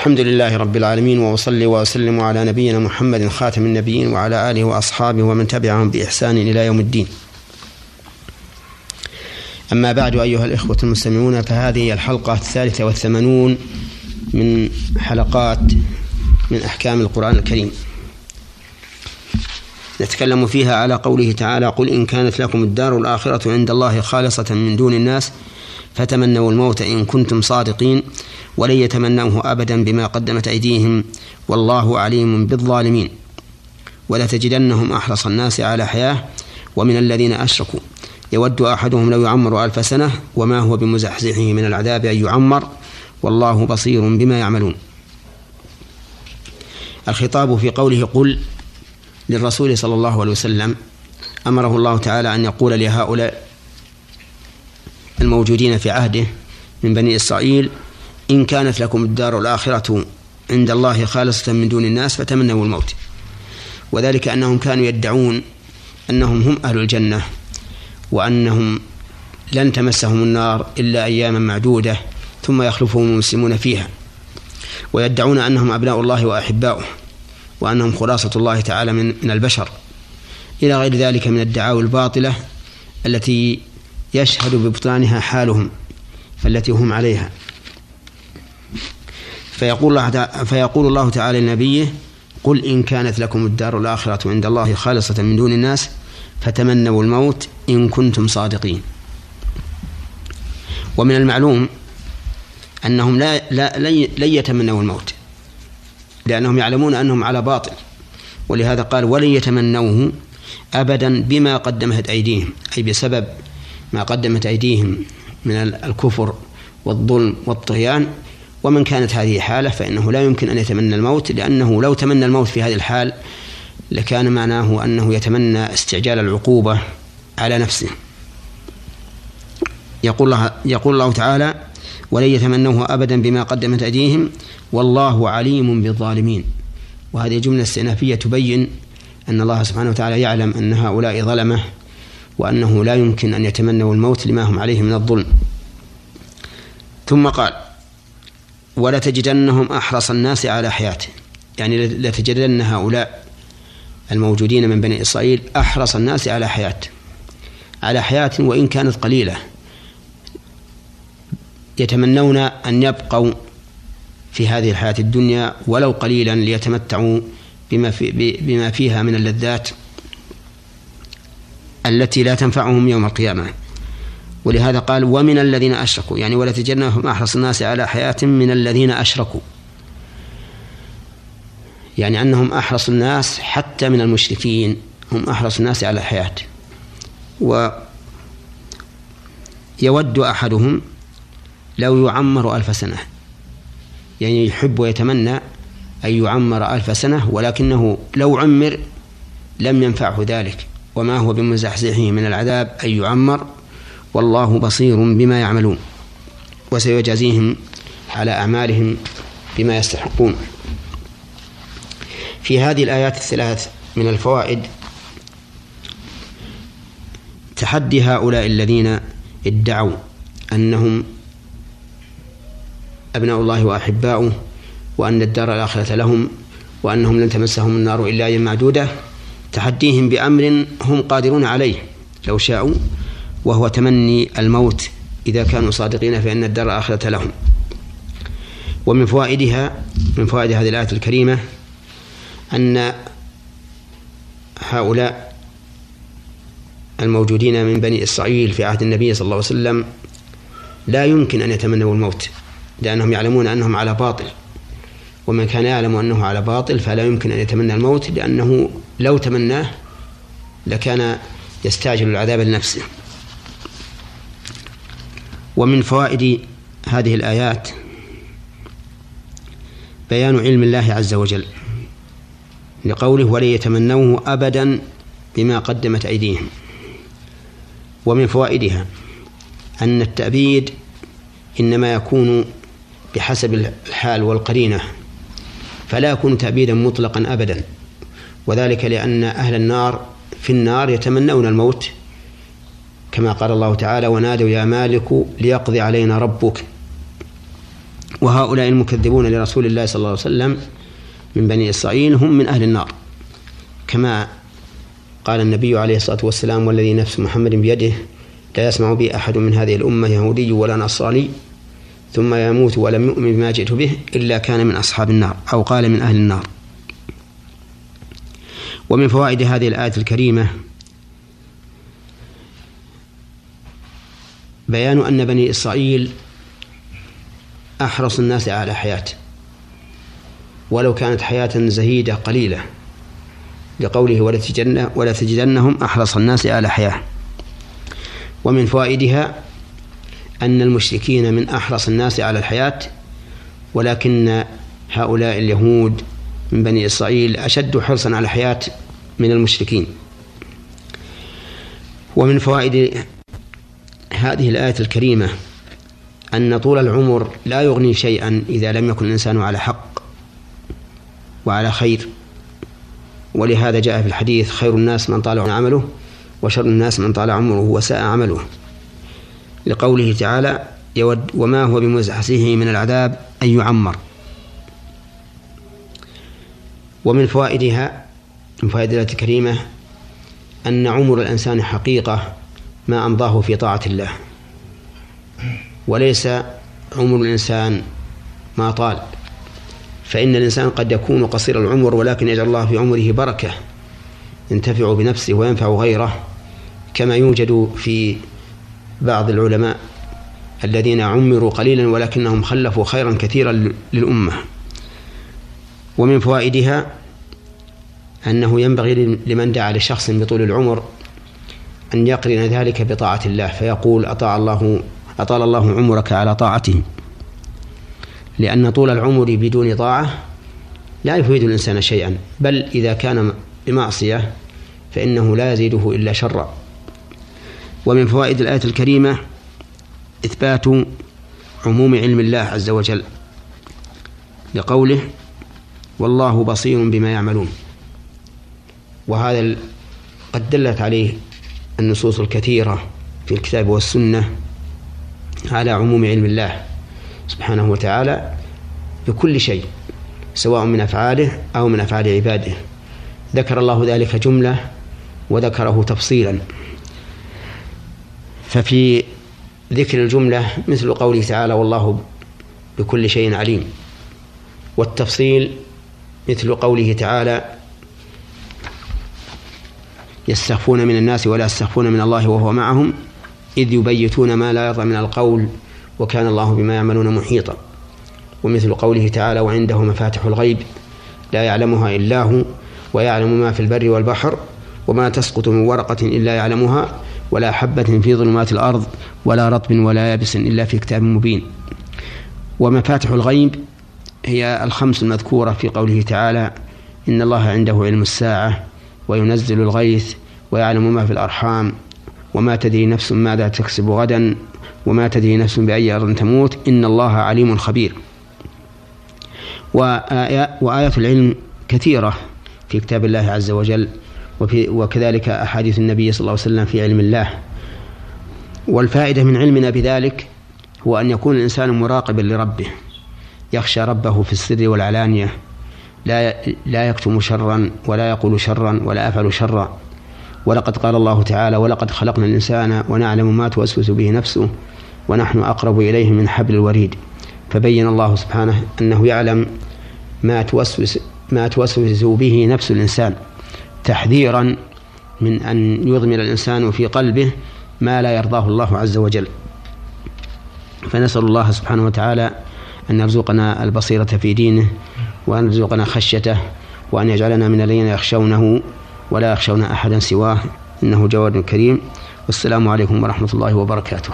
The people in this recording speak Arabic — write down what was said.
الحمد لله رب العالمين وأصلي وأسلم على نبينا محمد خاتم النبيين وعلى آله وأصحابه ومن تبعهم بإحسان إلى يوم الدين. أما بعد أيها الإخوة المستمعون فهذه الحلقة الثالثة والثمانون من حلقات من أحكام القرآن الكريم. نتكلم فيها على قوله تعالى: قل إن كانت لكم الدار الآخرة عند الله خالصة من دون الناس فتمنوا الموت إن كنتم صادقين ولن يتمنوه أبدا بما قدمت أيديهم والله عليم بالظالمين. ولتجدنهم أحرص الناس على حياة ومن الذين أشركوا. يود أحدهم لو يعمر ألف سنة وما هو بمزحزحه من العذاب أن يعمر والله بصير بما يعملون. الخطاب في قوله قل للرسول صلى الله عليه وسلم أمره الله تعالى أن يقول لهؤلاء الموجودين في عهده من بني إسرائيل إن كانت لكم الدار الآخرة عند الله خالصة من دون الناس فتمنوا الموت. وذلك أنهم كانوا يدعون أنهم هم أهل الجنة وأنهم لن تمسهم النار إلا أياما معدودة ثم يخلفهم المسلمون فيها. ويدعون أنهم أبناء الله وأحباؤه وأنهم خلاصة الله تعالى من من البشر. إلى غير ذلك من الدعاوى الباطلة التي يشهد ببطلانها حالهم فالتي هم عليها. فيقول الله فيقول الله تعالى لنبيه قل إن كانت لكم الدار الآخرة عند الله خالصة من دون الناس فتمنوا الموت إن كنتم صادقين. ومن المعلوم أنهم لا, لا لن يتمنوا الموت لأنهم يعلمون أنهم على باطل ولهذا قال ولن يتمنوه أبدا بما قدمت أيديهم أي بسبب ما قدمت أيديهم من الكفر والظلم والطغيان ومن كانت هذه حالة فإنه لا يمكن أن يتمنى الموت لأنه لو تمنى الموت في هذه الحال لكان معناه أنه يتمنى استعجال العقوبة على نفسه. يقول الله, يقول الله تعالى ولن يتمنوه أبدا بما قدمت أيديهم والله عليم بالظالمين. وهذه جملة استئنافية تبين أن الله سبحانه وتعالى يعلم أن هؤلاء ظلمة وأنه لا يمكن أن يتمنوا الموت لما هم عليه من الظلم. ثم قال ولتجدنهم أحرص الناس على حياته يعني لتجدن هؤلاء الموجودين من بني إسرائيل أحرص الناس على حياة على حياة وإن كانت قليلة. يتمنون أن يبقوا في هذه الحياة الدنيا ولو قليلا ليتمتعوا بما, في بما فيها من اللذات التي لا تنفعهم يوم القيامة. ولهذا قال ومن الذين أشركوا يعني ولا تجدنهم أحرص الناس على حياة من الذين أشركوا. يعني أنهم أحرص الناس حتى من المشركين هم أحرص الناس على الحياة و يود أحدهم لو يعمر ألف سنة. يعني يحب ويتمنى أن يعمر ألف سنة ولكنه لو عمر لم ينفعه ذلك. وما هو بمزحزحه من العذاب أن يعمر والله بصير بما يعملون وسيجازيهم على أعمالهم بما يستحقون. في هذه الآيات الثلاث من الفوائد تحدي هؤلاء الذين ادعوا أنهم أبناء الله وأحباؤه وأن الدار الآخرة لهم وأنهم لن تمسهم النار إلا أيام معدودة تحديهم بأمر هم قادرون عليه. لو شاءوا وهو تمني الموت إذا كانوا صادقين فإن الدار الآخرة لهم. ومن فوائدها من فوائد هذه الآية الكريمة أن هؤلاء الموجودين من بني إسرائيل في عهد النبي صلى الله عليه وسلم لا يمكن أن يتمنوا الموت لأنهم يعلمون أنهم على باطل. ومن كان يعلم أنه على باطل فلا يمكن أن يتمنى الموت لأنه لو تمناه لكان يستعجل العذاب لنفسه. ومن فوائد هذه الآيات بيان علم الله عز وجل لقوله ولن يتمنوه أبدا بما قدمت أيديهم ومن فوائدها أن التأبيد إنما يكون بحسب الحال والقرينة فلا يكون تأبيدا مطلقا أبدا وذلك لأن أهل النار في النار يتمنون الموت كما قال الله تعالى ونادوا يا مالك ليقضي علينا ربك. وهؤلاء المكذبون لرسول الله صلى الله عليه وسلم من بني إسرائيل هم من أهل النار. كما قال النبي عليه الصلاة والسلام والذي نفس محمد بيده لا يسمع بي أحد من هذه الأمة يهودي ولا نصراني ثم يموت ولم يؤمن بما جئت به إلا كان من أصحاب النار أو قال من أهل النار. ومن فوائد هذه الآية الكريمة بيان أن بني إسرائيل أحرص الناس على حياة ولو كانت حياة زهيدة قليلة. لقوله ولا تجدنهم أحرص الناس على حياة. ومن فوائدها أن المشركين من أحرص الناس على الحياة ولكن هؤلاء اليهود من بني إسرائيل أشد حرصا على الحياة من المشركين. ومن فوائد هذه الآية الكريمة أن طول العمر لا يغني شيئا إذا لم يكن الإنسان على حق وعلى خير. ولهذا جاء في الحديث خير الناس من طال عمله وشر الناس من طال عمره وساء عمله. لقوله تعالى يود وما هو بمزحزحه من العذاب أن يعمر. ومن فوائدها من فوائد الآية الكريمة أن عمر الإنسان حقيقة ما أمضاه في طاعة الله. وليس عمر الإنسان ما طال. فإن الإنسان قد يكون قصير العمر ولكن يجعل الله في عمره بركة. ينتفع بنفسه وينفع غيره كما يوجد في بعض العلماء الذين عمروا قليلا ولكنهم خلفوا خيرا كثيرا للأمة. ومن فوائدها أنه ينبغي لمن دعا لشخص بطول العمر أن يقرن ذلك بطاعة الله فيقول أطاع الله أطال الله عمرك على طاعته. لأن طول العمر بدون طاعة لا يفيد الإنسان شيئا بل إذا كان بمعصية فإنه لا يزيده إلا شرا. ومن فوائد الآية الكريمة إثبات عموم علم الله عز وجل لقوله والله بصير بما يعملون وهذا قد دلت عليه النصوص الكثيرة في الكتاب والسنة على عموم علم الله سبحانه وتعالى بكل شيء سواء من أفعاله أو من أفعال عباده. ذكر الله ذلك جملة وذكره تفصيلا. ففي ذكر الجملة مثل قوله تعالى والله بكل شيء عليم والتفصيل مثل قوله تعالى يستخفون من الناس ولا يستخفون من الله وهو معهم إذ يبيتون ما لا يرضى من القول وكان الله بما يعملون محيطا. ومثل قوله تعالى وعنده مفاتح الغيب لا يعلمها إلا هو ويعلم ما في البر والبحر وما تسقط من ورقة إلا يعلمها ولا حبة في ظلمات الأرض ولا رطب ولا يابس إلا في كتاب مبين. ومفاتح الغيب هي الخمس المذكورة في قوله تعالى إن الله عنده علم الساعة وينزل الغيث ويعلم ما في الأرحام وما تدري نفس ماذا تكسب غدا وما تدري نفس بأي أرض تموت. إن الله عليم خبير. وآيات العلم كثيرة في كتاب الله عز وجل وفي وكذلك أحاديث النبي صلى الله عليه وسلم في علم الله. والفائدة من علمنا بذلك هو أن يكون الإنسان مراقبا لربه يخشى ربه في السر والعلانية لا لا يكتم شرا ولا يقول شرا ولا يفعل شرا. ولقد قال الله تعالى ولقد خلقنا الإنسان ونعلم ما توسوس به نفسه ونحن أقرب إليه من حبل الوريد فبين الله سبحانه أنه يعلم ما توسوس ما توسوس به نفس الإنسان. تحذيرا من أن يضمر الإنسان في قلبه ما لا يرضاه الله عز وجل. فنسأل الله سبحانه وتعالى أن يرزقنا البصيرة في دينه وأن يرزقنا خشيته وأن يجعلنا من الذين يخشونه ولا يخشون أحدا سواه إنه جواد كريم. والسلام عليكم ورحمة الله وبركاته.